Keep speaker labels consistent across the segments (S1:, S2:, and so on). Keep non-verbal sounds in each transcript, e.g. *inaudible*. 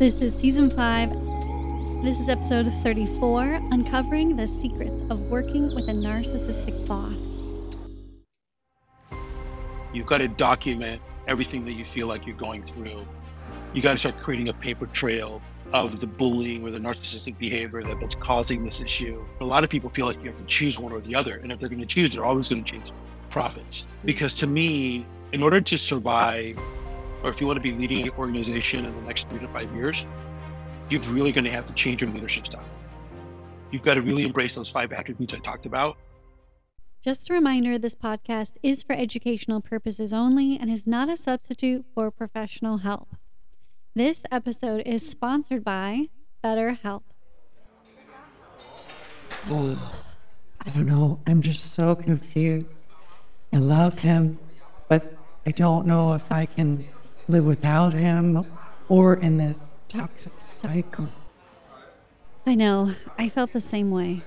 S1: This is season five. This is episode 34 Uncovering the Secrets of Working with a Narcissistic Boss.
S2: You've got to document everything that you feel like you're going through. You got to start creating a paper trail of the bullying or the narcissistic behavior that, that's causing this issue. A lot of people feel like you have to choose one or the other. And if they're going to choose, they're always going to choose profits. Because to me, in order to survive or if you want to be leading an organization in the next three to five years, you're really going to have to change your leadership style. You've got to really embrace those five attributes I talked about.
S1: Just a reminder this podcast is for educational purposes only and is not a substitute for professional help. This episode is sponsored by BetterHelp.
S3: Oh, I don't know. I'm just so confused. I love him, but I don't know if I can live without him or in this toxic cycle.
S1: I know. I felt the same way.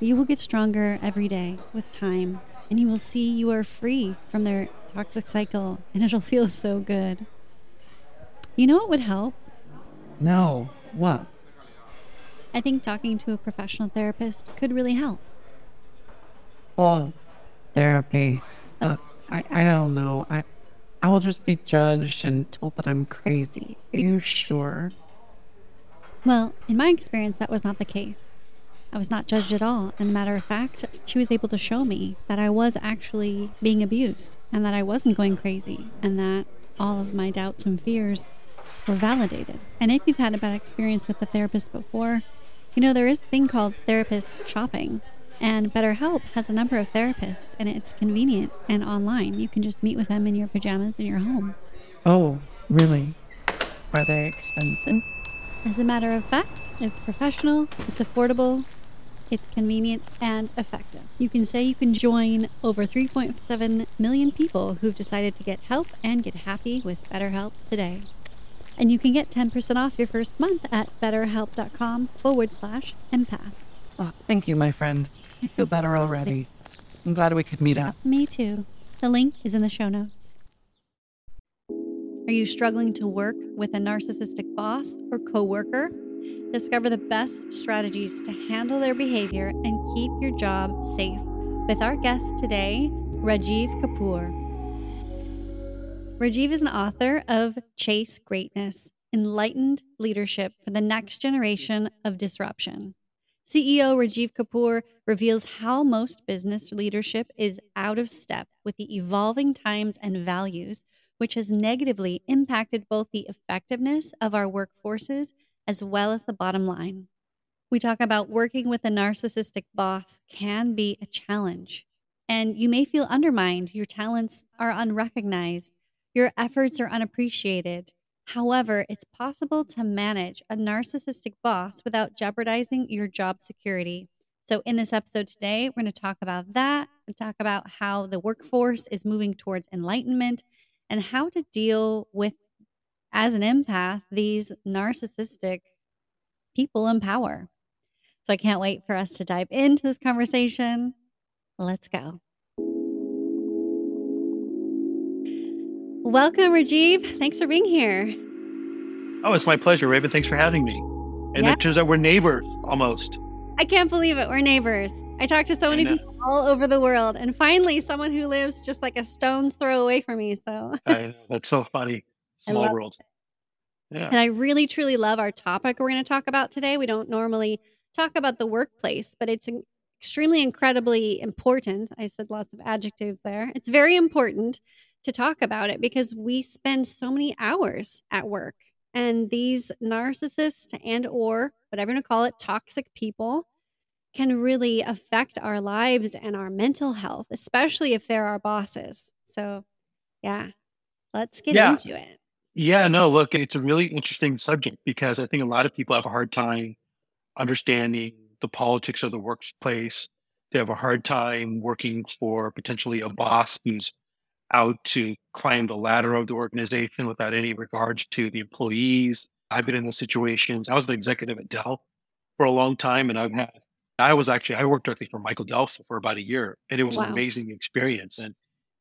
S1: You will get stronger every day with time, and you will see you are free from their toxic cycle, and it'll feel so good. You know what would help?
S3: No. What?
S1: I think talking to a professional therapist could really help.
S3: Well, therapy. Uh, I, I don't know. I, I will just be judged and told that I'm crazy. Are you sure?
S1: Well, in my experience, that was not the case. I was not judged at all. And matter of fact, she was able to show me that I was actually being abused and that I wasn't going crazy and that all of my doubts and fears were validated. And if you've had a bad experience with a therapist before, you know, there is a thing called therapist shopping. And BetterHelp has a number of therapists, and it's convenient and online. You can just meet with them in your pajamas in your home.
S3: Oh, really? Are they expensive?
S1: As a matter of fact, it's professional, it's affordable, it's convenient, and effective. You can say you can join over 3.7 million people who've decided to get help and get happy with BetterHelp today. And you can get 10% off your first month at betterhelp.com forward slash empath.
S3: Oh, thank you, my friend. I feel better already. I'm glad we could meet up.
S1: Me too. The link is in the show notes. Are you struggling to work with a narcissistic boss or coworker? Discover the best strategies to handle their behavior and keep your job safe with our guest today, Rajeev Kapur. Rajeev is an author of Chase Greatness Enlightened Leadership for the Next Generation of Disruption. CEO Rajeev Kapur reveals how most business leadership is out of step with the evolving times and values, which has negatively impacted both the effectiveness of our workforces as well as the bottom line. We talk about working with a narcissistic boss can be a challenge, and you may feel undermined. Your talents are unrecognized, your efforts are unappreciated, However, it's possible to manage a narcissistic boss without jeopardizing your job security. So, in this episode today, we're going to talk about that and talk about how the workforce is moving towards enlightenment and how to deal with, as an empath, these narcissistic people in power. So, I can't wait for us to dive into this conversation. Let's go. Welcome, Rajeev. Thanks for being here.
S2: Oh, it's my pleasure, Raven. Thanks for having me. And yeah. it turns out we're neighbors almost.
S1: I can't believe it. We're neighbors. I talk to so many people all over the world, and finally, someone who lives just like a stone's throw away from me. So
S2: I know. That's so funny. *laughs* Small world.
S1: Yeah. And I really, truly love our topic we're going to talk about today. We don't normally talk about the workplace, but it's extremely, incredibly important. I said lots of adjectives there. It's very important to talk about it because we spend so many hours at work and these narcissists and or whatever you call it toxic people can really affect our lives and our mental health especially if they're our bosses so yeah let's get yeah. into it
S2: Yeah, no, look, it's a really interesting subject because I think a lot of people have a hard time understanding the politics of the workplace. They have a hard time working for potentially a boss who's out to climb the ladder of the organization without any regards to the employees. I've been in those situations. I was an executive at Dell for a long time, and I've had, I was actually, I worked directly for Michael Dell for about a year, and it was an amazing experience. And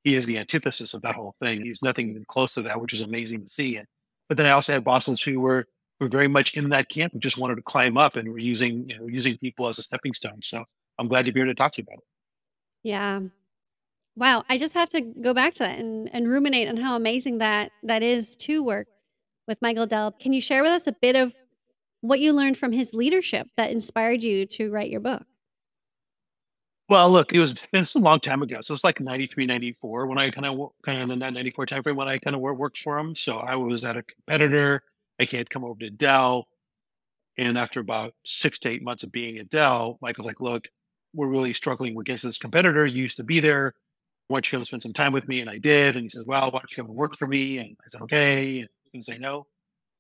S2: he is the antithesis of that whole thing. He's nothing even close to that, which is amazing to see. And, but then I also had bosses who were were very much in that camp and just wanted to climb up and were using you know using people as a stepping stone. So I'm glad to be here to talk to you about it.
S1: Yeah. Wow. I just have to go back to that and, and ruminate on how amazing that that is to work with Michael Dell. Can you share with us a bit of what you learned from his leadership that inspired you to write your book?
S2: Well, look, it was it's a long time ago. So it's like 93, 94 when I kind of kind of in that 94 timeframe when I kind of worked for him. So I was at a competitor. I had come over to Dell. And after about six to eight months of being at Dell, Michael's like, look, we're really struggling against this competitor. You used to be there. Why don't you come spend some time with me? And I did. And he says, well, why don't you come and work for me? And I said, okay. And he didn't say no.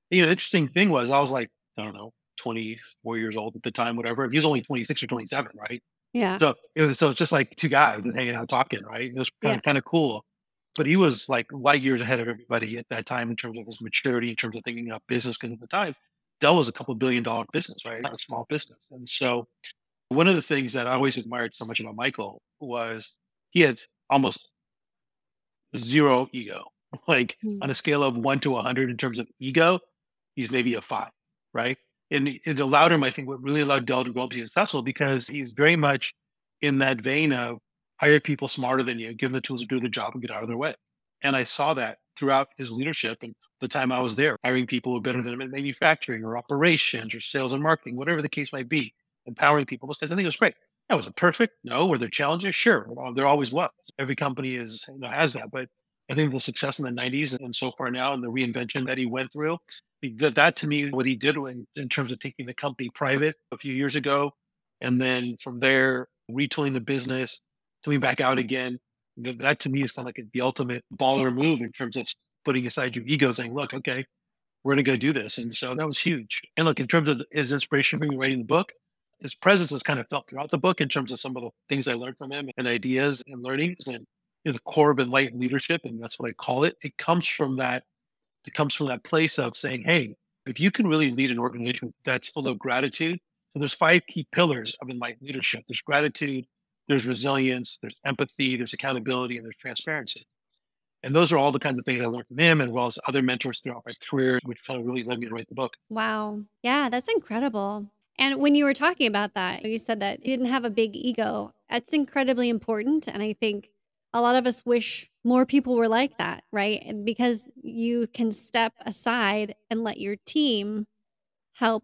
S2: You know, the interesting thing was I was like, I don't know, 24 years old at the time, whatever. He was only 26 or 27, right?
S1: Yeah.
S2: So it was so it's just like two guys hanging out talking, right? It was kind
S1: Yeah.
S2: of kind of cool. But he was like light years ahead of everybody at that time in terms of his maturity, in terms of thinking about business. Because at the time, Dell was a couple billion dollar business, right? Not a small business. And so one of the things that I always admired so much about Michael was he had almost zero ego. *laughs* Like
S1: Mm.
S2: on a scale of one to 100 in terms of ego, he's maybe a five, right? And it allowed him, I think, what really allowed Dell to grow up to be successful because he's very much in that vein of hire people smarter than you, give them the tools to do the job and get out of their way. And I saw that throughout his leadership and the time I was there, hiring people who were better than him in manufacturing or operations or sales and marketing, whatever the case might be, empowering people. I think it was great. Now, was it perfect? No. Were there challenges? Sure. Well, there always was. Every company is you know, has that. But I think the success in the 90s and so far now and the reinvention that he went through, that, that to me, what he did in, in terms of taking the company private a few years ago, and then from there, retooling the business, coming back out again, th- that to me is kind of like the ultimate baller move in terms of putting aside your ego, saying, look, okay, we're going to go do this. And so that was huge. And look, in terms of his inspiration for me writing the book, his presence is kind of felt throughout the book in terms of some of the things I learned from him and ideas and learnings and you know, the core of enlightened leadership. And that's what I call it. It comes from that, it comes from that place of saying, hey, if you can really lead an organization that's full of gratitude, so there's five key pillars of enlightened leadership. There's gratitude, there's resilience, there's empathy, there's accountability, and there's transparency. And those are all the kinds of things I learned from him, as well as other mentors throughout my career, which kind of really led me to write the book.
S1: Wow. Yeah, that's incredible. And when you were talking about that, you said that you didn't have a big ego. That's incredibly important. And I think a lot of us wish more people were like that, right? Because you can step aside and let your team help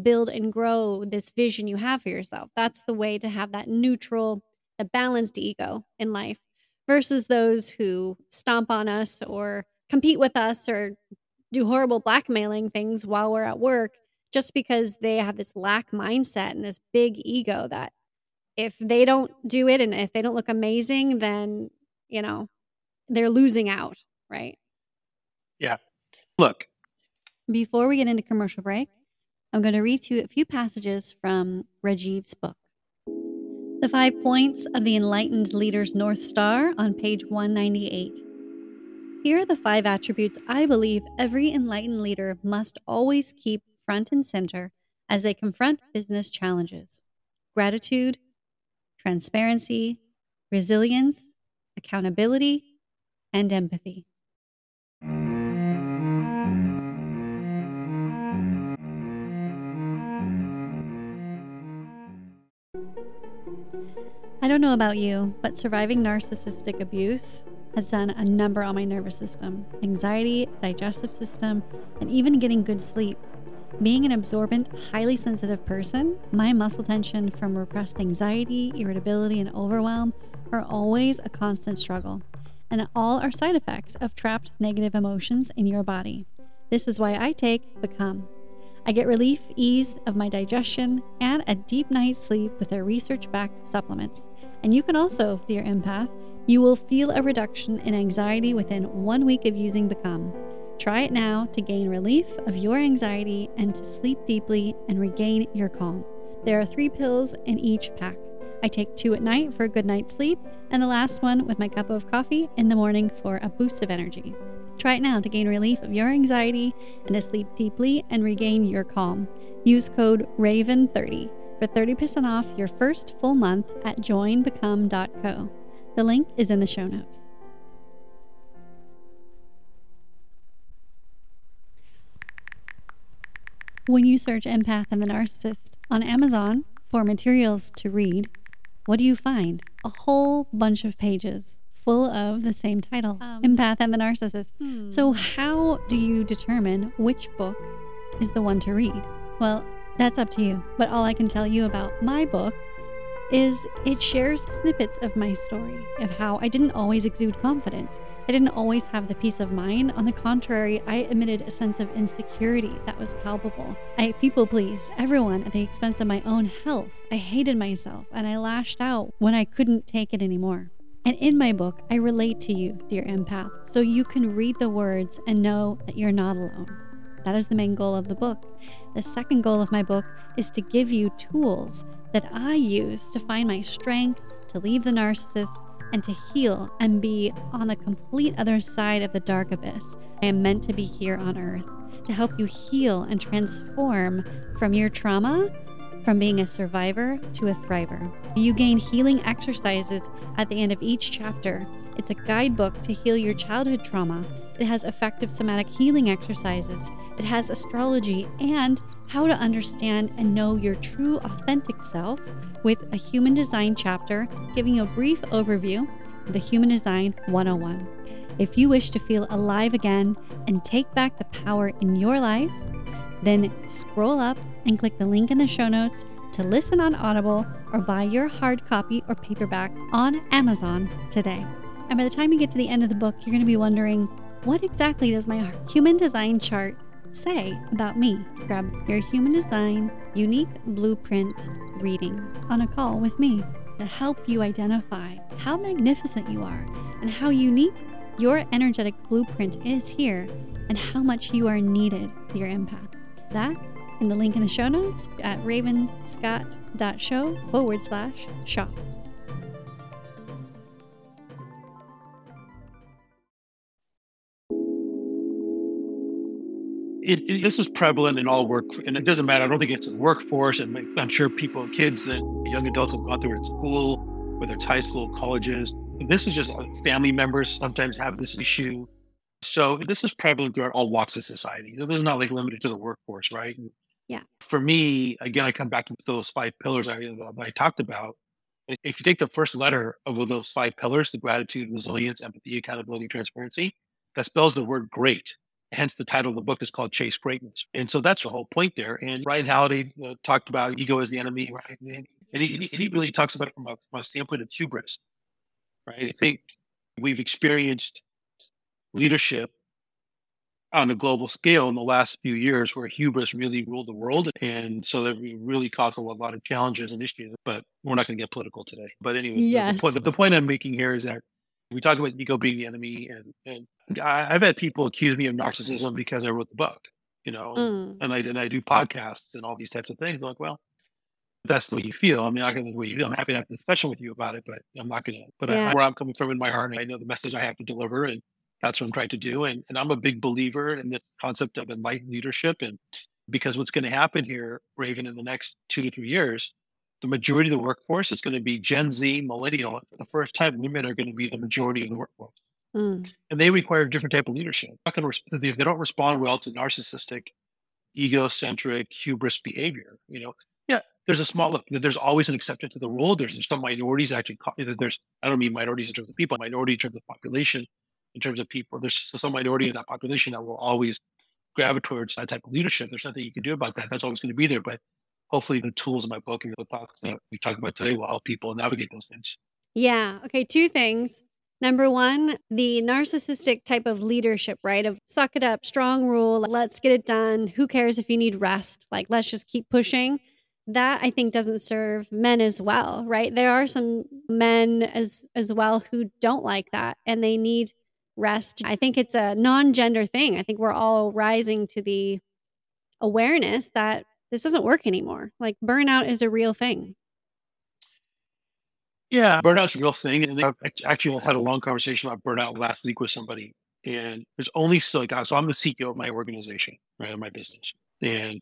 S1: build and grow this vision you have for yourself. That's the way to have that neutral, the balanced ego in life versus those who stomp on us or compete with us or do horrible blackmailing things while we're at work just because they have this lack mindset and this big ego that if they don't do it and if they don't look amazing, then, you know, they're losing out, right? Yeah.
S2: Look,
S1: Before we get into commercial break, I'm going to read to you a few passages from Rajeev's book. The Five Points of the Enlightened Leader's North Star on page 198. Here are the five attributes I believe every enlightened leader must always keep front and center as they confront business challenges gratitude, transparency, resilience, accountability, and empathy. I don't know about you, but surviving narcissistic abuse has done a number on my nervous system anxiety, digestive system, and even getting good sleep. Being an absorbent, highly sensitive person, my muscle tension from repressed anxiety, irritability, and overwhelm are always a constant struggle, and all are side effects of trapped negative emotions in your body. This is why I take Become. I get relief, ease of my digestion, and a deep night's sleep with their research backed supplements. And you can also, dear empath, you will feel a reduction in anxiety within one week of using Become. Try it now to gain relief of your anxiety and to sleep deeply and regain your calm. There are three pills in each pack. I take two at night for a good night's sleep, and the last one with my cup of coffee in the morning for a boost of energy. Try it now to gain relief of your anxiety and to sleep deeply and regain your calm. Use code RAVEN30 for 30% off your first full month at joinbecome.co. The link is in the show notes. When you search Empath and the Narcissist on Amazon for materials to read, what do you find? A whole bunch of pages full of the same title um, Empath and the Narcissist. Hmm. So, how do you determine which book is the one to read? Well, that's up to you. But all I can tell you about my book is it shares snippets of my story, of how I didn't always exude confidence. I didn't always have the peace of mind. On the contrary, I emitted a sense of insecurity that was palpable. I people pleased everyone at the expense of my own health. I hated myself and I lashed out when I couldn't take it anymore. And in my book, I relate to you, dear empath, so you can read the words and know that you're not alone. That is the main goal of the book. The second goal of my book is to give you tools that I use to find my strength, to leave the narcissist, and to heal and be on the complete other side of the dark abyss. I am meant to be here on earth to help you heal and transform from your trauma, from being a survivor to a thriver. You gain healing exercises at the end of each chapter it's a guidebook to heal your childhood trauma. It has effective somatic healing exercises. It has astrology and how to understand and know your true authentic self with a human design chapter giving you a brief overview of the Human Design 101. If you wish to feel alive again and take back the power in your life, then scroll up and click the link in the show notes to listen on Audible or buy your hard copy or paperback on Amazon today. And by the time you get to the end of the book, you're going to be wondering what exactly does my human design chart say about me? Grab your human design unique blueprint reading on a call with me to help you identify how magnificent you are and how unique your energetic blueprint is here and how much you are needed for your empath. That in the link in the show notes at ravenscott.show forward slash shop.
S2: It, it, this is prevalent in all work, and it doesn't matter. I don't think it's in workforce, and I'm sure people, kids, that young adults have gone through it in school, whether it's high school, colleges. This is just uh, family members sometimes have this issue. So this is prevalent throughout all walks of society. So this is not like limited to the workforce, right?
S1: Yeah.
S2: For me, again, I come back to those five pillars I, I talked about. If you take the first letter of those five pillars, the gratitude, resilience, empathy, accountability, transparency, that spells the word great hence the title of the book is called Chase Greatness. And so that's the whole point there. And Ryan Holiday uh, talked about ego as the enemy, right? And he, he really talks about it from a, from a standpoint of hubris, right? I think we've experienced leadership on a global scale in the last few years where hubris really ruled the world. And so that really caused a lot of challenges and issues, but we're not going to get political today. But anyways,
S1: yes.
S2: the, point, the point I'm making here is that we talk about ego being the enemy and, and I, have had people accuse me of narcissism because I wrote the book, you know, mm. and I and I do podcasts and all these types of things. I'm like, well, that's the way you feel. I mean, going to the way you feel. I'm happy to have a discussion with you about it, but I'm not going to. But yeah. I, where I'm coming from in my heart, I know the message I have to deliver, and that's what I'm trying to do. And and I'm a big believer in the concept of enlightened leadership, and because what's going to happen here, Raven, in the next two to three years, the majority of the workforce is going to be Gen Z, millennial. For the first time, women are going to be the majority of the workforce. Mm. And they require a different type of leadership. They don't respond well to narcissistic, egocentric, hubris behavior. You know, yeah, there's a small look. There's always an exception to the rule. There's, there's some minorities actually. There's I don't mean minorities in terms of people, minority in terms of population, in terms of people. There's some minority in that population that will always gravitate towards that type of leadership. There's nothing you can do about that. That's always going to be there. But hopefully, the tools in my book and the talks that we talk about today will help people navigate those things.
S1: Yeah. Okay. Two things. Number one, the narcissistic type of leadership, right? Of suck it up, strong rule, let's get it done. Who cares if you need rest? Like, let's just keep pushing. That I think doesn't serve men as well, right? There are some men as as well who don't like that and they need rest. I think it's a non gender thing. I think we're all rising to the awareness that this doesn't work anymore. Like burnout is a real thing.
S2: Yeah, burnout's a real thing. And I actually had a long conversation about burnout last week with somebody. And there's only so like so I'm the CEO of my organization, right, of my business. And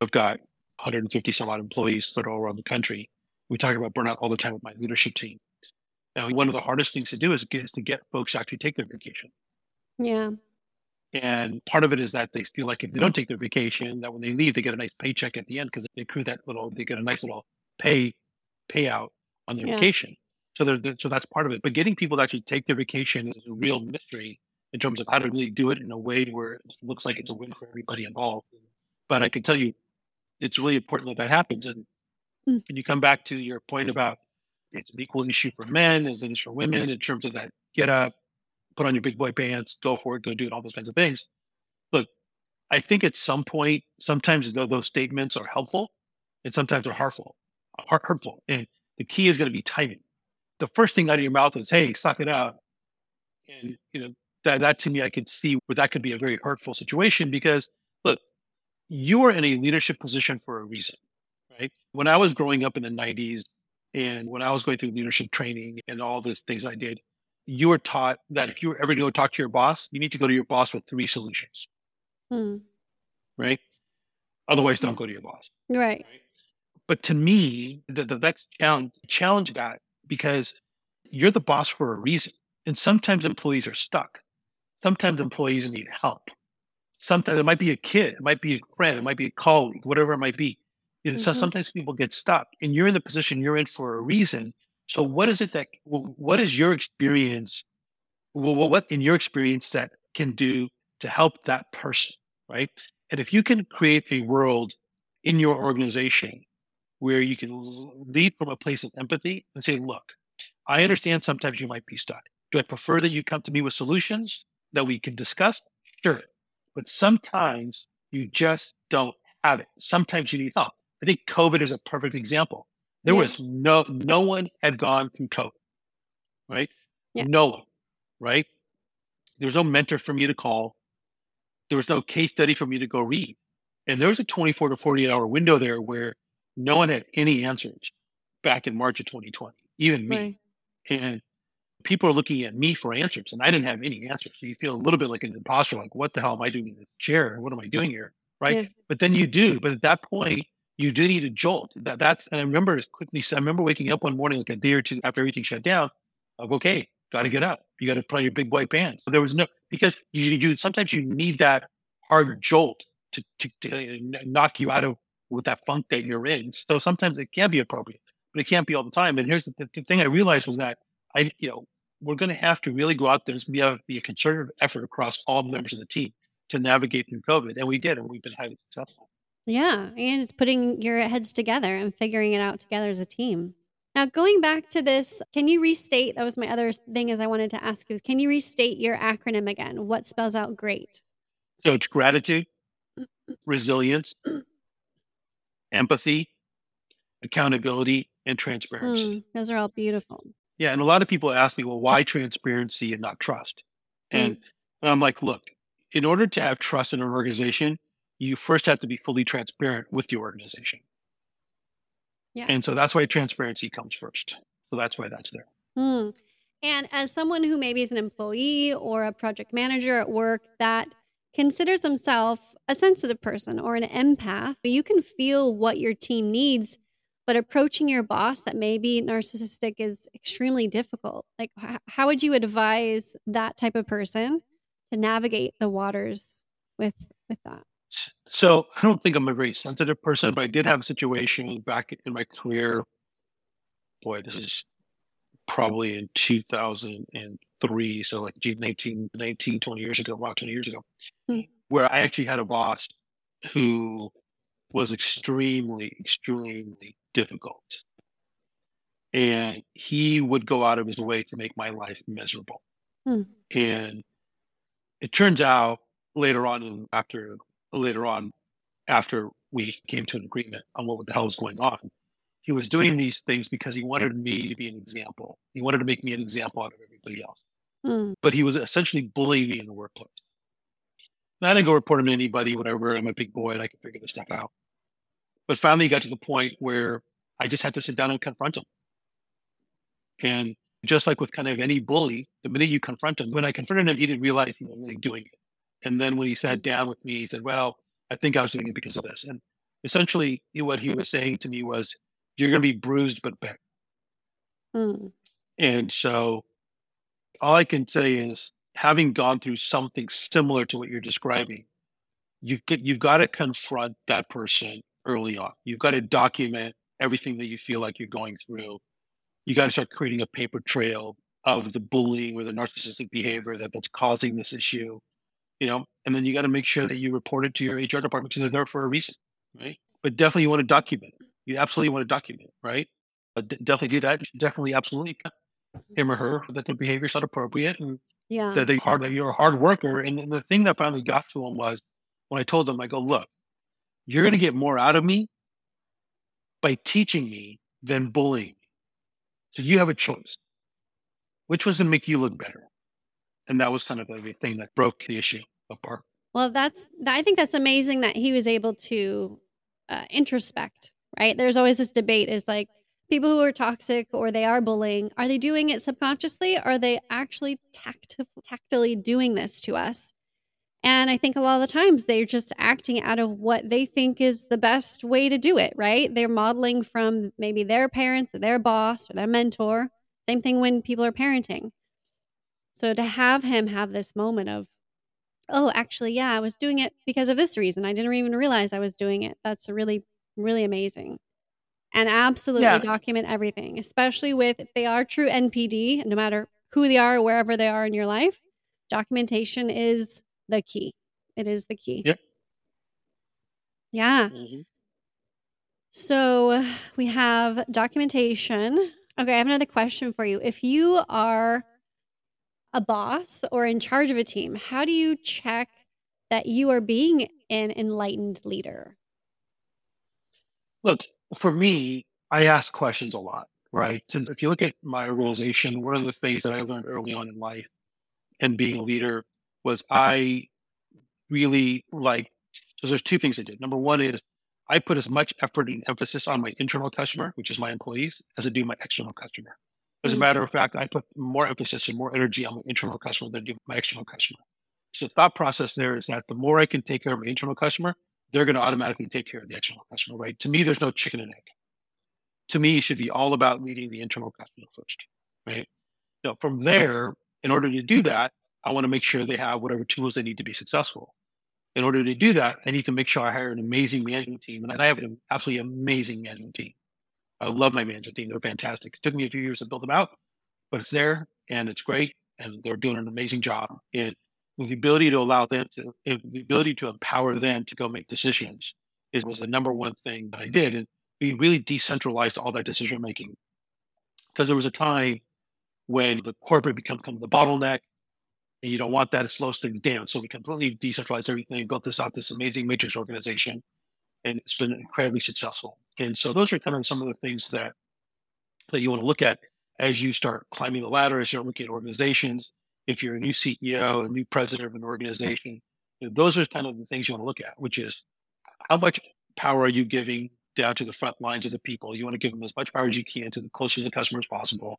S2: I've got 150 some odd employees that are all around the country. We talk about burnout all the time with my leadership team. Now, one of the hardest things to do is, is to get folks to actually take their vacation.
S1: Yeah.
S2: And part of it is that they feel like if they don't take their vacation, that when they leave, they get a nice paycheck at the end because they accrue that little, they get a nice little pay payout on their yeah. vacation. So they're, so that's part of it. But getting people to actually take their vacation is a real mystery in terms of how to really do it in a way where it looks like it's a win for everybody involved. But I can tell you, it's really important that that happens. And mm. you come back to your point about it's an equal issue for men as it is for women in terms of that get up, put on your big boy pants, go for it, go do it, all those kinds of things. Look, I think at some point, sometimes those statements are helpful and sometimes they're harmful, hurtful. And the key is going to be timing. The first thing out of your mouth is, hey, suck it out. And, you know, that, that to me, I could see where that could be a very hurtful situation because, look, you are in a leadership position for a reason, right? When I was growing up in the 90s and when I was going through leadership training and all these things I did, you were taught that if you were ever going to go talk to your boss, you need to go to your boss with three solutions. Hmm. Right? Otherwise, don't go to your boss.
S1: Right. right?
S2: But to me, the, the next challenge, challenge that because you're the boss for a reason. And sometimes employees are stuck. Sometimes employees need help. Sometimes it might be a kid, it might be a friend, it might be a colleague, whatever it might be. You know, mm-hmm. So sometimes people get stuck and you're in the position you're in for a reason. So what is it that, what is your experience? Well, what in your experience that can do to help that person, right? And if you can create a world in your organization where you can lead from a place of empathy and say, look, I understand sometimes you might be stuck. Do I prefer that you come to me with solutions that we can discuss? Sure. But sometimes you just don't have it. Sometimes you need help. I think COVID is a perfect example. There yeah. was no no one had gone through COVID, right? Yeah. No one, right? There was no mentor for me to call. There was no case study for me to go read. And there was a 24 to 48 hour window there where no one had any answers back in March of 2020, even me. Right. And people are looking at me for answers, and I didn't have any answers. So you feel a little bit like an imposter, like, what the hell am I doing in this chair? What am I doing here? Right. Yeah. But then you do. But at that point, you do need a jolt. That that's and I remember as quickly I remember waking up one morning like a day or two after everything shut down, like, okay, gotta get up. You gotta put on your big white pants. So there was no because you you sometimes you need that hard jolt to, to, to uh, knock you out of with that funk that you're in. So sometimes it can be appropriate, but it can't be all the time. And here's the, the thing I realized was that I, you know, we're going to have to really go out there and be a, be a concerted effort across all members of the team to navigate through COVID. And we did, and we've been highly successful.
S1: Yeah. And it's putting your heads together and figuring it out together as a team. Now, going back to this, can you restate? That was my other thing as I wanted to ask you is can you restate your acronym again? What spells out great?
S2: So it's gratitude, resilience, empathy, accountability, and transparency.
S1: Mm, those are all beautiful.
S2: Yeah. And a lot of people ask me, well, why transparency and not trust? And mm. I'm like, look, in order to have trust in an organization, you first have to be fully transparent with your organization. Yeah. And so that's why transparency comes first. So that's why that's there.
S1: Mm. And as someone who maybe is an employee or a project manager at work that considers himself a sensitive person or an empath, you can feel what your team needs, but approaching your boss that may be narcissistic is extremely difficult. Like, how would you advise that type of person to navigate the waters with with that?
S2: So I don't think I'm a very sensitive person, but I did have a situation back in my career. Boy, this is probably in 2003. So like 19, 19 20 years ago, about 20 years ago, hmm. where I actually had a boss who was extremely, extremely difficult. And he would go out of his way to make my life miserable. Hmm. And it turns out later on, after later on, after we came to an agreement on what the hell was going on, he was doing these things because he wanted me to be an example. He wanted to make me an example out of everybody else.
S1: Hmm.
S2: but he was essentially bullying me in the workplace. And I didn't go report him to anybody, whatever. I'm a big boy and I can figure this stuff out. But finally, he got to the point where I just had to sit down and confront him. And just like with kind of any bully, the minute you confront him, when I confronted him, he didn't realize he was really doing it. And then when he sat down with me, he said, Well, I think I was doing it because of this. And essentially, what he was saying to me was, You're going to be bruised but better.
S1: Hmm.
S2: And so all I can say is having gone through something similar to what you're describing, you've get, you've got to confront that person early on. You've got to document everything that you feel like you're going through. You got to start creating a paper trail of the bullying or the narcissistic behavior that, that's causing this issue. You know, and then you got to make sure that you report it to your HR department because they're there for a reason, right? But definitely you want to document it. You absolutely want to document right? But d- definitely do that. Definitely absolutely him or her that the behavior is not appropriate and
S1: Yeah.
S2: that they hard that you're a hard worker. And, and the thing that finally got to him was when I told him, I go, look, you're gonna get more out of me by teaching me than bullying me. So you have a choice. Which was gonna make you look better? And that was kind of the thing that broke the issue apart.
S1: Well, that's I think that's amazing that he was able to uh, introspect. Right? There's always this debate: is like people who are toxic or they are bullying, are they doing it subconsciously? Are they actually tact- tactily doing this to us? And I think a lot of the times they're just acting out of what they think is the best way to do it, right? They're modeling from maybe their parents or their boss or their mentor. Same thing when people are parenting. So to have him have this moment of, oh, actually, yeah, I was doing it because of this reason. I didn't even realize I was doing it. That's a really, really amazing. And absolutely
S2: Yeah.
S1: document everything, especially with if they are true NPD, no matter who they are, wherever they are in your life, documentation is the key. It is the key.
S2: Yep.
S1: Yeah. Mm-hmm. So we have documentation. Okay, I have another question for you. If you are a boss or in charge of a team, how do you check that you are being an enlightened leader?
S2: Look, for me, I ask questions a lot, right? And if you look at my organization, one of the things that I learned early on in life and being a leader was I really like, so there's two things I did. Number one is I put as much effort and emphasis on my internal customer, which is my employees, as I do my external customer. As a
S1: Mm.
S2: matter of fact, I put more emphasis and more energy on my internal customer than I do my external customer. So the thought process there is that the more I can take care of my internal customer, they're going to automatically take care of the external customer, right? To me, there's no chicken and egg. To me, it should be all about leading the internal customer first, right? So from there, in order to do that, I want to make sure they have whatever tools they need to be successful. In order to do that, I need to make sure I hire an amazing management team, and I have an absolutely amazing management team. I love my management team; they're fantastic. It took me a few years to build them out, but it's there and it's great, and they're doing an amazing job. And the ability to allow them to, the ability to empower them to go make decisions, is was the number one thing that I did, and we really decentralized all that decision making because there was a time when the corporate of the bottleneck and you don't want that. It slows things down. So we completely decentralized everything, built this out, this amazing matrix organization, and it's been incredibly successful. And so those are kind of some of the things that that you want to look at as you start climbing the ladder, as you're looking at organizations. If you're a new CEO, a new president of an organization, those are kind of the things you want to look at, which is how much power are you giving down to the front lines of the people? You want to give them as much power as you can to the closest to the customer as possible.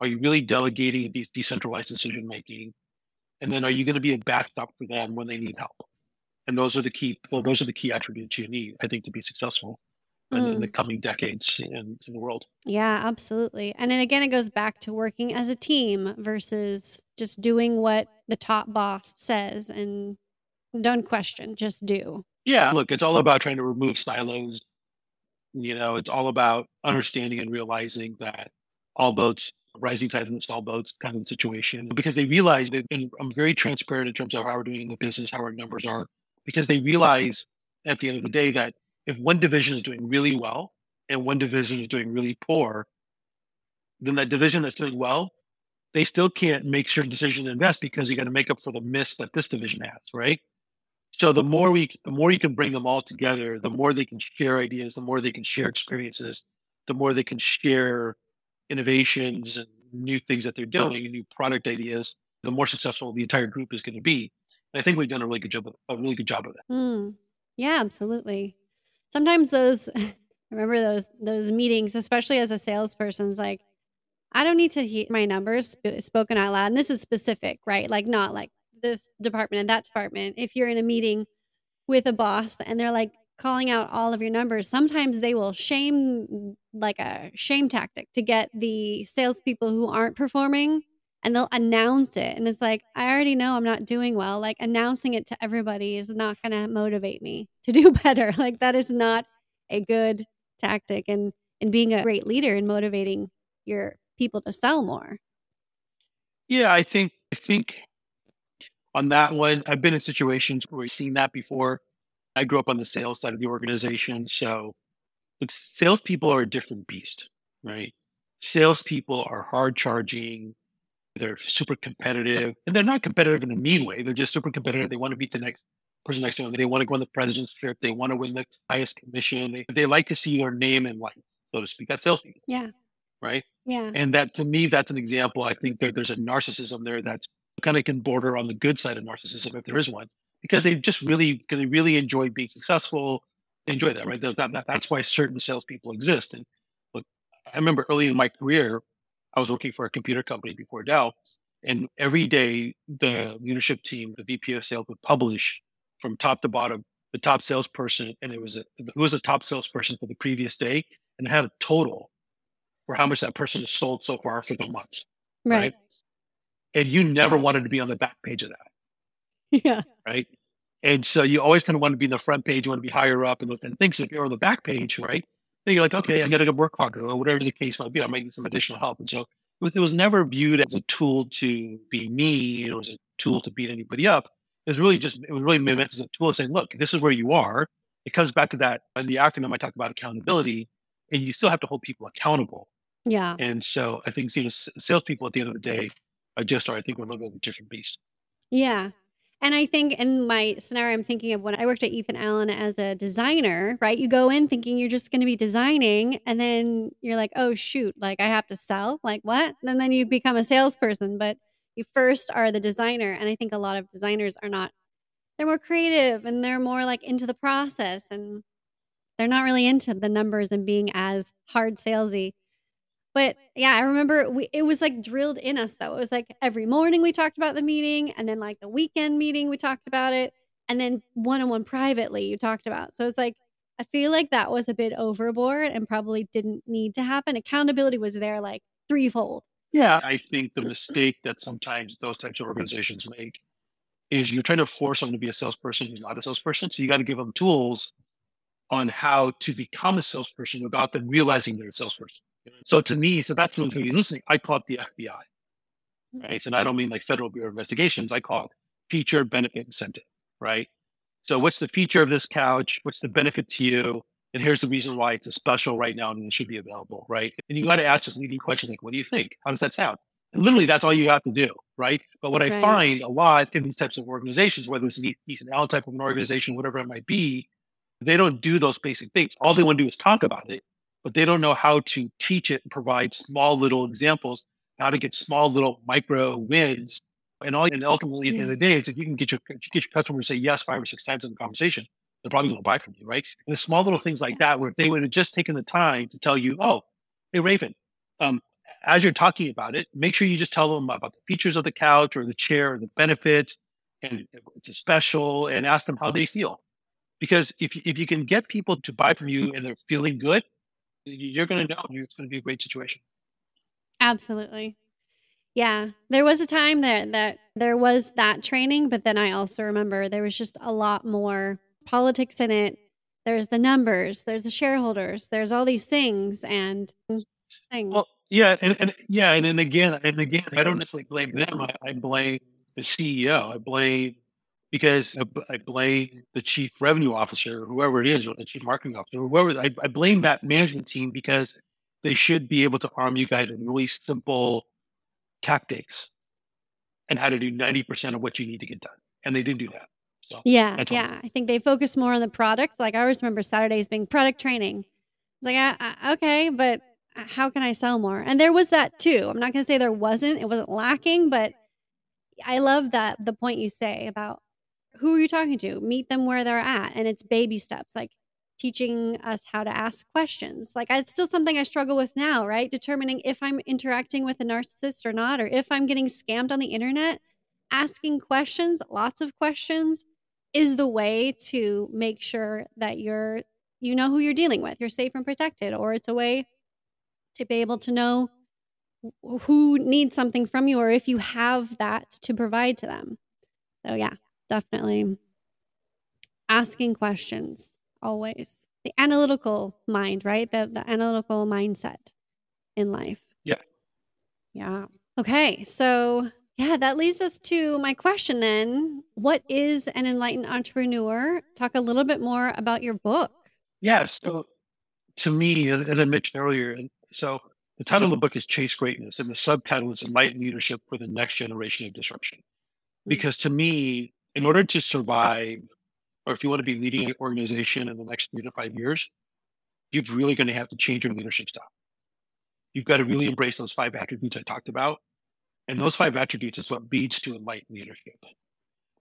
S2: Are you really delegating these decentralized decision making? And then are you going to be a backstop for them when they need help? And those are the key. Well, those are the key attributes you need, I think, to be successful in, in the coming decades in, in the world.
S1: Yeah, absolutely. And then again, it goes back to working as a team versus just doing what the top boss says and don't question, just do.
S2: Yeah, look, it's all about trying to remove silos. You know, it's all about understanding and realizing that all boats, rising tide lifts all boats kind of situation because they realize that, and I'm very transparent in terms of how we're doing in the business, how our numbers are, because they realize at the end of the day that if one division is doing really well and one division is doing really poor, then that division that's doing well, they still can't make certain decisions to invest because you got to make up for the miss that this division has, right? So the more we, the more you can bring them all together, the more they can share ideas, the more they can share experiences, the more they can share innovations and new things that they're doing, new product ideas. the more successful the entire group is going to be. And I think we've done a really good job, of, a really good job of it.
S1: Mm. Yeah, absolutely. Sometimes those, *laughs* remember those those meetings, especially as a salesperson, is like, I don't need to hear my numbers sp- spoken out loud. And this is specific, right? Like not like this department and that department. If you're in a meeting with a boss and they're like calling out all of your numbers, sometimes they will shame like a shame tactic to get the salespeople who aren't performing and they'll announce it. And it's like, I already know I'm not doing well. Like announcing it to everybody is not going to motivate me to do *laughs* better. Like that is not a good tactic and and being a great leader and motivating your people to sell more.
S2: Yeah, I think I think on that one, I've been in situations where we've seen that before. I grew up on the sales side of the organization, so look, salespeople are a different beast, right? Salespeople are hard charging, they're super competitive, and they're not competitive in a mean way. They're just super competitive. They want to beat the next person next to them. They want to go on the president's trip. They want to win the highest commission. They, they like to see their name in light, so to speak. That's salespeople.
S1: Yeah.
S2: Right.
S1: Yeah.
S2: And that to me, that's an example. I think that there's a narcissism there that's kind of can border on the good side of narcissism if there is one, because they just really because they really enjoy being successful. They enjoy that, right? That, that, that's why certain salespeople exist. And look, I remember early in my career, I was working for a computer company before Dell, and every day the leadership team, the VP of sales, would publish from top to bottom the top salesperson, and it was a, who was the top salesperson for the previous day, and had a total for how much that person has sold so far for the month.
S1: Right. right?
S2: And you never wanted to be on the back page of that.
S1: Yeah.
S2: Right. And so you always kind of want to be in the front page, you want to be higher up and those kind of things. If you're on the back page, right? Then you're like, okay, I got to go work harder or whatever the case might be. I might need some additional help. And so it was never viewed as a tool to be me. It was a tool to beat anybody up. It was really just, it was really meant as a tool to say, look, this is where you are. It comes back to that. In the acronym, I talk about accountability, and you still have to hold people accountable.
S1: Yeah.
S2: And so I think you know, salespeople at the end of the day are just are I think we're a little bit of a different beast.
S1: Yeah. And I think in my scenario, I'm thinking of when I worked at Ethan Allen as a designer, right? You go in thinking you're just going to be designing, and then you're like, oh, shoot, like I have to sell. Like, what? And then you become a salesperson, but you first are the designer. And I think a lot of designers are not, they're more creative and they're more like into the process and they're not really into the numbers and being as hard salesy. But yeah, I remember we it was like drilled in us though. It was like every morning we talked about the meeting and then like the weekend meeting we talked about it and then one-on-one privately you talked about. So it's like I feel like that was a bit overboard and probably didn't need to happen. Accountability was there like threefold.
S2: Yeah, I think the mistake that sometimes those types of organizations make is you're trying to force someone to be a salesperson who's not a salesperson. So you got to give them tools on how to become a salesperson without them realizing they're a salesperson. So to me, so that's when you're listening. I call it the FBI, mm-hmm. right? And I don't mean like Federal Bureau of Investigations. I call it feature benefit incentive, right? So what's the feature of this couch? What's the benefit to you? And here's the reason why it's a special right now and it should be available, right? And you got to ask just leading questions like, what do you think? How does that sound? And literally, that's all you have to do, right? But what I find a lot in these types of organizations, whether it's an Ethan Allen type of an organization, whatever it might be, they don't do those basic things. All they want to do is talk about it but they don't know how to teach it and provide small little examples, how to get small little micro wins. And all and ultimately at the end of the day is if you can get your you get your customer to say yes five or six times in the conversation, they're probably going to buy from you, right? And the small little things like that, where if they would have just taken the time to tell you, oh, hey Raven, um, as you're talking about it, make sure you just tell them about the features of the couch or the chair or the benefits, and it's a special, and ask them how they feel. Because if if you can get people to buy from you and they're feeling good, you're going to know it's going to be a great situation.
S1: Absolutely. Yeah, there was a time that that there was that training, but then I also remember there was just a lot more politics in it. There's the numbers, there's the shareholders, there's all these things and mm. things.
S2: Well, yeah, and, and yeah, and, and again, and again, I don't necessarily blame them. I, I blame the CEO. I blame because I blame the chief revenue officer, whoever it is, or the chief marketing officer, whoever. I, I blame that management team because they should be able to arm you guys with really simple tactics and how to do 90% of what you need to get done. And they didn't do that.
S1: So yeah. Yeah. I think they focus more on the product. Like I always remember Saturdays being product training. It's like, uh, uh, okay, but how can I sell more? And there was that too. I'm not going to say there wasn't, it wasn't lacking, but I love that the point you say about who are you talking to? Meet them where they're at. And it's baby steps, like teaching us how to ask questions. Like it's still something I struggle with now, right? Determining if I'm interacting with a narcissist or not, or if I'm getting scammed on the internet. Asking questions, lots of questions, is the way to make sure that you're you know who you're dealing with. You're safe and protected, or it's a way to be able to know who needs something from you or if you have that to provide to them. So, yeah, definitely asking questions always. The analytical mind, right? The, the analytical mindset in life.
S2: Yeah.
S1: Yeah. Okay. So, yeah, that leads us to my question then. What is an enlightened entrepreneur? Talk a little bit more about your book.
S2: Yeah. So, to me, as I mentioned earlier, and so the title of the book is Chase Greatness, and the subtitle is Enlightened Leadership for the Next Generation of Disruption. Hmm. Because to me, in order to survive, or if you want to be leading an organization in the next three to five years, you're really going to have to change your leadership style. You've got to really embrace those five attributes I talked about. And those five attributes is what leads to enlightened leadership.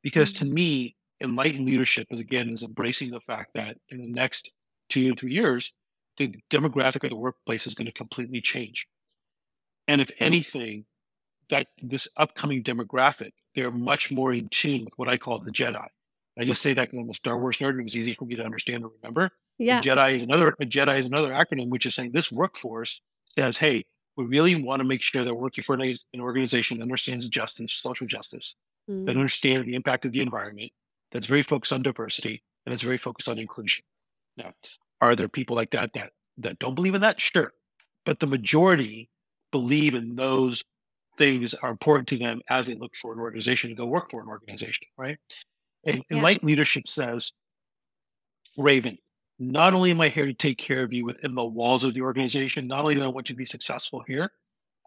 S2: Because to me, enlightened leadership is again is embracing the fact that in the next two to three years, the demographic of the workplace is going to completely change. And if anything, that this upcoming demographic, they're much more in tune with what I call the Jedi. I just say that because I'm a Star Wars nerd. It was easy for me to understand and remember.
S1: Yeah.
S2: The Jedi is another Jedi is another acronym which is saying this workforce says, hey, we really want to make sure that we're working for an, an organization that understands justice, social justice, mm. that understands the impact of the environment, that's very focused on diversity, and that's very focused on inclusion. Now, are there people like that that that don't believe in that? Sure. But the majority believe in those things are important to them as they look for an organization to go work for an organization, right? And yeah. enlightened leadership says, Raven, not only am I here to take care of you within the walls of the organization, not only do I want you to be successful here,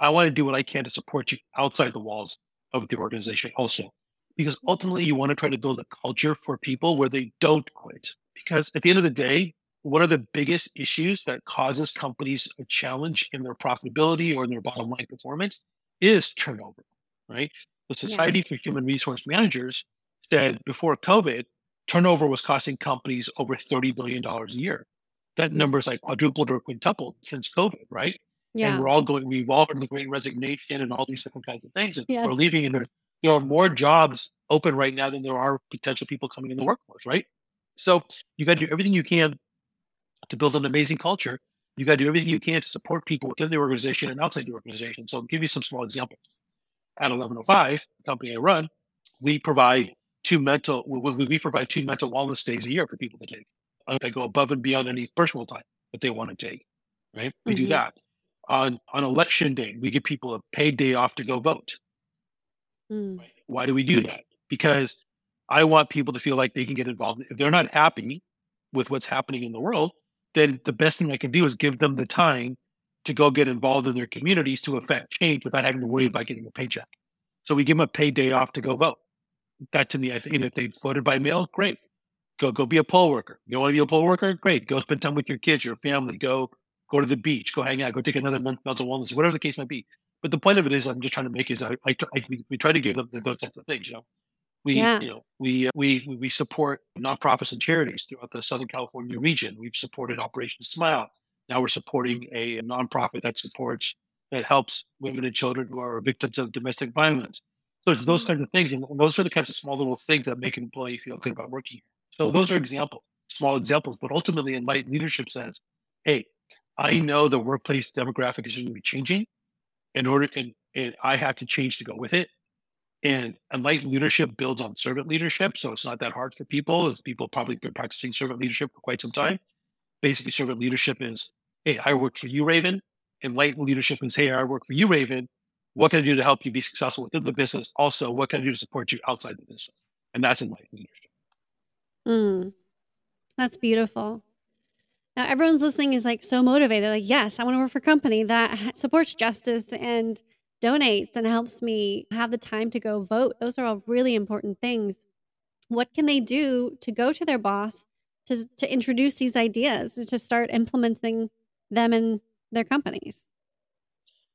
S2: I want to do what I can to support you outside the walls of the organization also. Because ultimately, you want to try to build a culture for people where they don't quit. Because at the end of the day, one of the biggest issues that causes companies a challenge in their profitability or in their bottom line performance is turnover, right? The Society yeah. for Human Resource Managers said before COVID, turnover was costing companies over $30 billion a year. That number is like quadrupled or quintupled since COVID, right?
S1: Yeah.
S2: And we're all going, we've all heard the great resignation and all these different kinds of things. And yes. we're leaving and there, there are more jobs open right now than there are potential people coming in the workforce, right? So you got to do everything you can to build an amazing culture, you got to do everything you can to support people within the organization and outside the organization. So I'll give you some small examples. At 1105, the company I run, we provide two mental we provide two mental wellness days a year for people to take. They go above and beyond any personal time that they want to take. Right? We mm-hmm. do that. On on election day, we give people a paid day off to go vote. Mm. Right? Why do we do that? Because I want people to feel like they can get involved. If they're not happy with what's happening in the world, then the best thing I can do is give them the time to go get involved in their communities to affect change without having to worry about getting a paycheck. So we give them a paid day off to go vote. That to me, I think if they voted by mail, great. Go go be a poll worker. You want to be a poll worker? Great. Go spend time with your kids, your family. Go go to the beach. Go hang out. Go take another month mental wellness, whatever the case might be. But the point of it is, I'm just trying to make is I, I, I we, try to give them those types of things. You know, we, yeah. you know, we, uh, we, we support nonprofits and charities throughout the Southern California region. We've supported Operation Smile. Now we're supporting a, nonprofit that supports, that helps women and children who are victims of domestic violence. So it's those mm-hmm. kinds of things. And those are the kinds of small little things that make an employee feel good about working here. So those are examples, small examples, but ultimately in my leadership says, hey, I know the workplace demographic is going to be changing in order and, and I have to change to go with it. And enlightened leadership builds on servant leadership. So it's not that hard for people, as people probably been practicing servant leadership for quite some time. Basically, servant leadership is, hey, I work for you, Raven. Enlightened leadership is, hey, I work for you, Raven. What can I do to help you be successful within the business? Also, what can I do to support you outside the business? And that's enlightened leadership.
S1: Mm, that's beautiful. Now, everyone's listening is like so motivated. Like, yes, I want to work for a company that supports justice and donates and helps me have the time to go vote. Those are all really important things. What can they do to go to their boss to, to introduce these ideas, to start implementing them in their companies?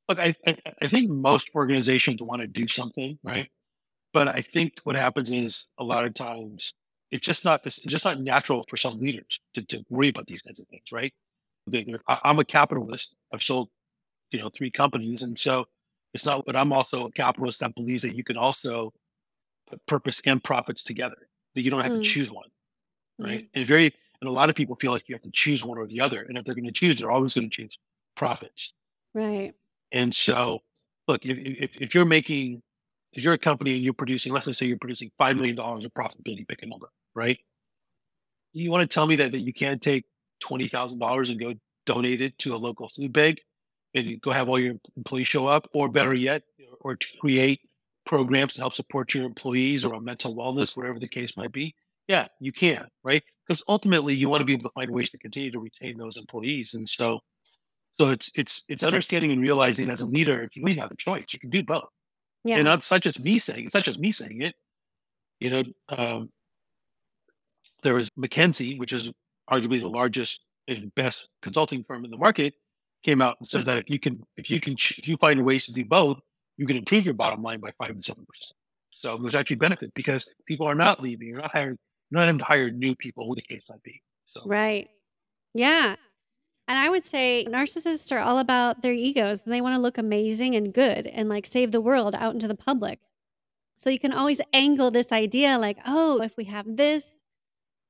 S2: Look, I, I, think most organizations want to do something, right? But I think what happens is a lot of times it's just not it's just not natural for some leaders to, to worry about these kinds of things, right? They, I'm a capitalist. I've sold, you know, three companies, and so it's not. But I'm also a capitalist that believes that you can also put purpose and profits together. That you don't have mm. to choose one, right? Mm. And very and a lot of people feel like you have to choose one or the other, and if they're going to choose, they're always going to choose profits,
S1: right?
S2: And so, look, if, if, if you're making if you're a company and you're producing, let's say you're producing $5 million of profitability, pick a number, right? You want to tell me that, that you can't take $20,000 and go donate it to a local food bank and you go have all your employees show up, or better yet, or to create programs to help support your employees or on mental wellness, whatever the case might be. Yeah, you can, right? Because ultimately you want to be able to find ways to continue to retain those employees. And so so it's it's it's understanding and realizing as a leader, if you really have a choice, you can do both. Yeah. And it's not just me saying it's not just me saying it. You know, um, there was McKinsey, which is arguably the largest and best consulting firm in the market, came out and said that if you can if you can if you find ways to do both, you can improve your bottom line by five and seven percent. So there's actually benefit because people are not leaving. You're not hiring. You're not having to hire new people, who the case might be. So
S1: right, yeah. And I would say narcissists are all about their egos. and They want to look amazing and good and like save the world out into the public. So you can always angle this idea like, oh, if we have this,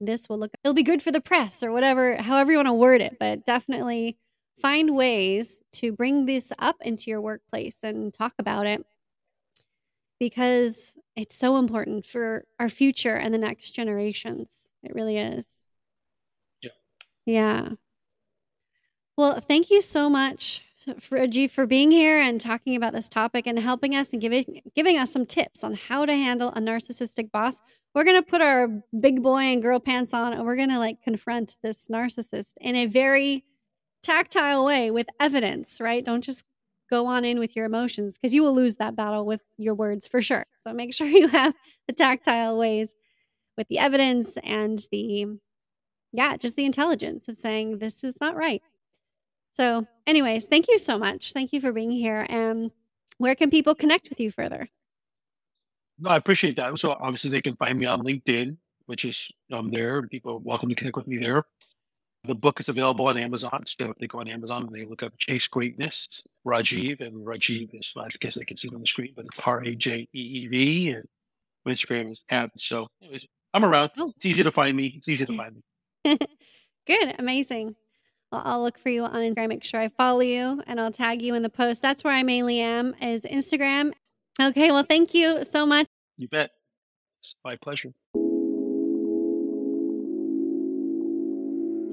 S1: this will look, it'll be good for the press or whatever, however you want to word it. But definitely find ways to bring this up into your workplace and talk about it because it's so important for our future and the next generations. It really is.
S2: Yeah.
S1: Yeah. Well, thank you so much, for for being here and talking about this topic and helping us and giving giving us some tips on how to handle a narcissistic boss. We're gonna put our big boy and girl pants on, and we're gonna like confront this narcissist in a very tactile way with evidence. Right? Don't just go on in with your emotions because you will lose that battle with your words for sure. So make sure *laughs* you have the tactile ways with the evidence and the yeah, just the intelligence of saying this is not right. So, anyways, thank you so much. Thank you for being here. And where can people connect with you further?
S2: No, I appreciate that. So, obviously, they can find me on LinkedIn, which is I'm there. People welcome to connect with me there. The book is available on Amazon. So if they go on Amazon and they look up Chase Greatness, Rajeev, and Rajeev is, I guess they can see it on the screen, but it's R A J E E V, and Instagram is at. So, anyways, I'm around. Oh. It's easy to find me. It's easy to find
S1: me. *laughs* Good. Amazing. I'll, I'll look for you on Instagram, make sure I follow you, and I'll tag you in the post. That's where I mainly am, is Instagram. Okay, well, thank you so much.
S2: You bet. It's my pleasure.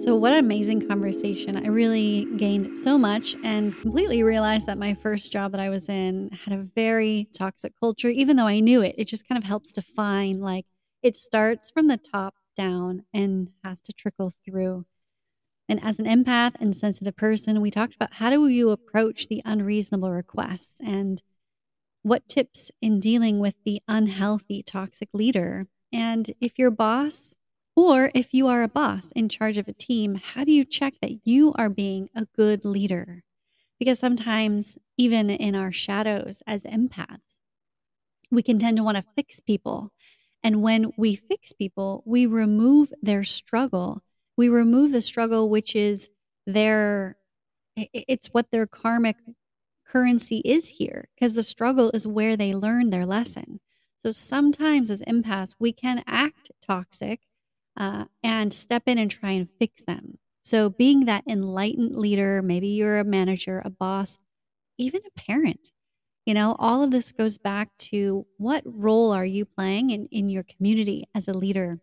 S1: So, what an amazing conversation. I really gained so much and completely realized that my first job that I was in had a very toxic culture. Even though I knew it, it just kind of helps define like it starts from the top down and has to trickle through. And as an empath and sensitive person, we talked about how do you approach the unreasonable requests and what tips in dealing with the unhealthy toxic leader. And if your boss or if you are a boss in charge of a team, how do you check that you are being a good leader? Because sometimes, even in our shadows as empaths, we can tend to want to fix people. And when we fix people, we remove their struggle we remove the struggle, which is their, it's what their karmic currency is here, because the struggle is where they learn their lesson. So sometimes as empaths, we can act toxic uh, and step in and try and fix them. So being that enlightened leader, maybe you're a manager, a boss, even a parent, you know, all of this goes back to what role are you playing in, in your community as a leader?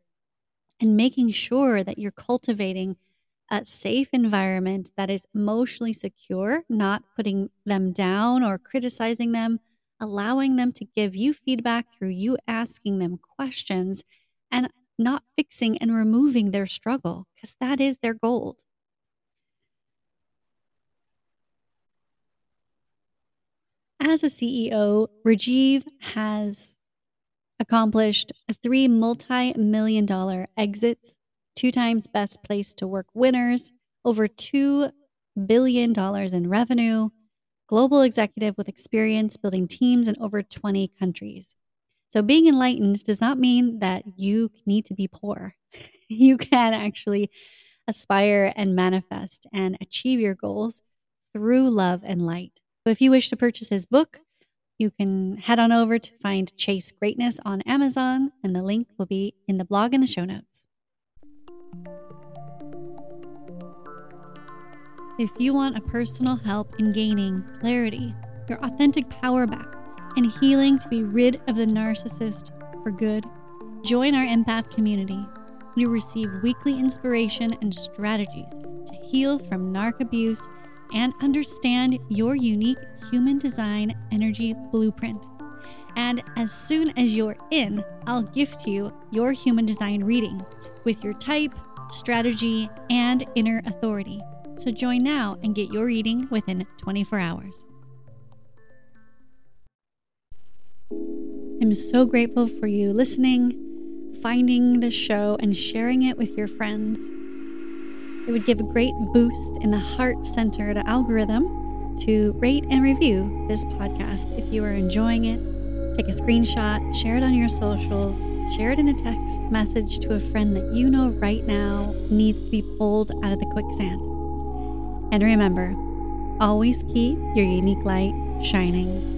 S1: and making sure that you're cultivating a safe environment that is emotionally secure, not putting them down or criticizing them, allowing them to give you feedback through you asking them questions and not fixing and removing their struggle because that is their gold. As a CEO, Rajeev has accomplished three multi million dollar exits, two times best place to work winners, over $2 billion in revenue, global executive with experience building teams in over 20 countries. So, being enlightened does not mean that you need to be poor. *laughs* You can actually aspire and manifest and achieve your goals through love and light. So, if you wish to purchase his book, you can head on over to find Chase Greatness on Amazon, and the link will be in the blog in the show notes. If you want a personal help in gaining clarity, your authentic power back, and healing to be rid of the narcissist for good, join our empath community. You receive weekly inspiration and strategies to heal from narc abuse and understand your unique human design energy blueprint. And as soon as you're in, I'll gift you your human design reading with your type, strategy, and inner authority. So join now and get your reading within 24 hours. I'm so grateful for you listening, finding the show, and sharing it with your friends. It would give a great boost in the heart centered algorithm to rate and review this podcast if you are enjoying it. Take a screenshot, share it on your socials, share it in a text message to a friend that you know right now needs to be pulled out of the quicksand. And remember, always keep your unique light shining.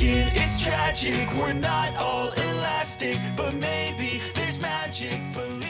S4: it's tragic. We're not all elastic, but maybe there's magic. Believe